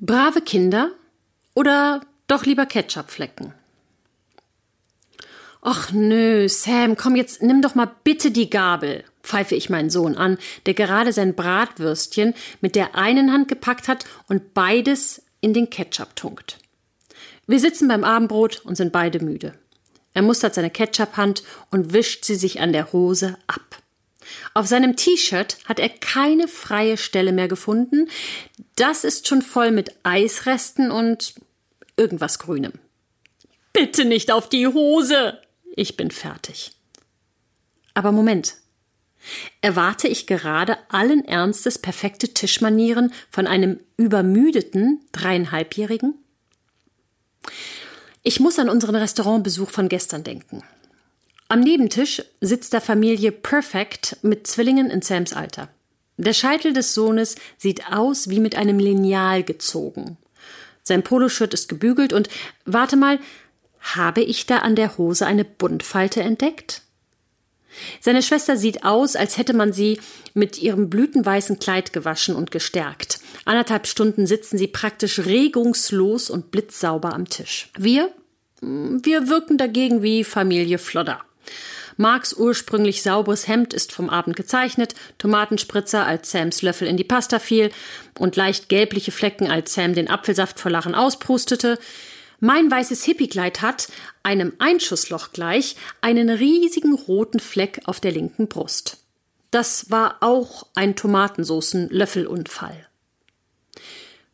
Brave Kinder oder doch lieber Ketchupflecken? Ach nö, Sam, komm jetzt, nimm doch mal bitte die Gabel, pfeife ich meinen Sohn an, der gerade sein Bratwürstchen mit der einen Hand gepackt hat und beides in den Ketchup tunkt. Wir sitzen beim Abendbrot und sind beide müde. Er mustert seine Ketchup-Hand und wischt sie sich an der Hose ab. Auf seinem T-Shirt hat er keine freie Stelle mehr gefunden. Das ist schon voll mit Eisresten und irgendwas Grünem. Bitte nicht auf die Hose! Ich bin fertig. Aber Moment. Erwarte ich gerade allen Ernstes perfekte Tischmanieren von einem übermüdeten dreieinhalbjährigen? Ich muss an unseren Restaurantbesuch von gestern denken. Am Nebentisch sitzt der Familie Perfect mit Zwillingen in Sams Alter. Der Scheitel des Sohnes sieht aus wie mit einem Lineal gezogen. Sein Poloshirt ist gebügelt und warte mal, habe ich da an der Hose eine Buntfalte entdeckt? Seine Schwester sieht aus, als hätte man sie mit ihrem blütenweißen Kleid gewaschen und gestärkt. Anderthalb Stunden sitzen sie praktisch regungslos und blitzsauber am Tisch. Wir? Wir wirken dagegen wie Familie Flodder. Marks ursprünglich sauberes Hemd ist vom Abend gezeichnet, Tomatenspritzer, als Sams Löffel in die Pasta fiel und leicht gelbliche Flecken, als Sam den Apfelsaft vor Lachen ausprustete. Mein weißes Hippiekleid hat, einem Einschussloch gleich, einen riesigen roten Fleck auf der linken Brust. Das war auch ein Tomatensoßen-Löffelunfall.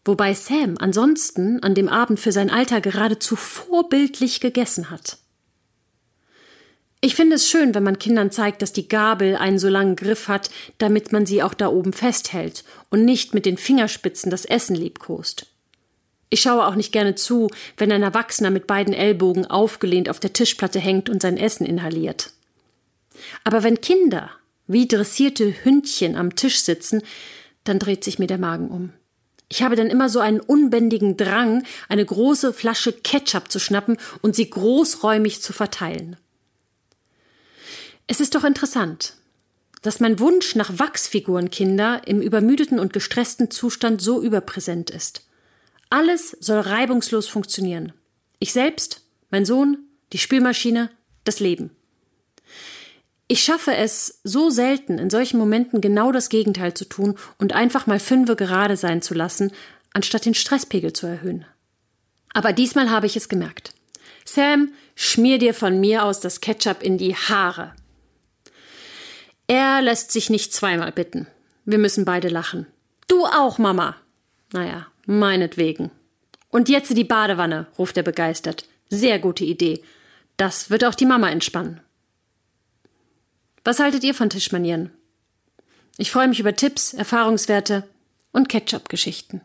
Wobei Sam ansonsten an dem Abend für sein Alter geradezu vorbildlich gegessen hat. Ich finde es schön, wenn man Kindern zeigt, dass die Gabel einen so langen Griff hat, damit man sie auch da oben festhält und nicht mit den Fingerspitzen das Essen liebkost. Ich schaue auch nicht gerne zu, wenn ein Erwachsener mit beiden Ellbogen aufgelehnt auf der Tischplatte hängt und sein Essen inhaliert. Aber wenn Kinder wie dressierte Hündchen am Tisch sitzen, dann dreht sich mir der Magen um. Ich habe dann immer so einen unbändigen Drang, eine große Flasche Ketchup zu schnappen und sie großräumig zu verteilen. Es ist doch interessant, dass mein Wunsch nach Wachsfigurenkinder im übermüdeten und gestressten Zustand so überpräsent ist. Alles soll reibungslos funktionieren. Ich selbst, mein Sohn, die Spielmaschine, das Leben. Ich schaffe es so selten, in solchen Momenten genau das Gegenteil zu tun und einfach mal fünfe gerade sein zu lassen, anstatt den Stresspegel zu erhöhen. Aber diesmal habe ich es gemerkt. Sam, schmier dir von mir aus das Ketchup in die Haare. Er lässt sich nicht zweimal bitten. Wir müssen beide lachen. Du auch, Mama. Naja, meinetwegen. Und jetzt die Badewanne, ruft er begeistert. Sehr gute Idee. Das wird auch die Mama entspannen. Was haltet ihr von Tischmanieren? Ich freue mich über Tipps, Erfahrungswerte und Ketchup-Geschichten.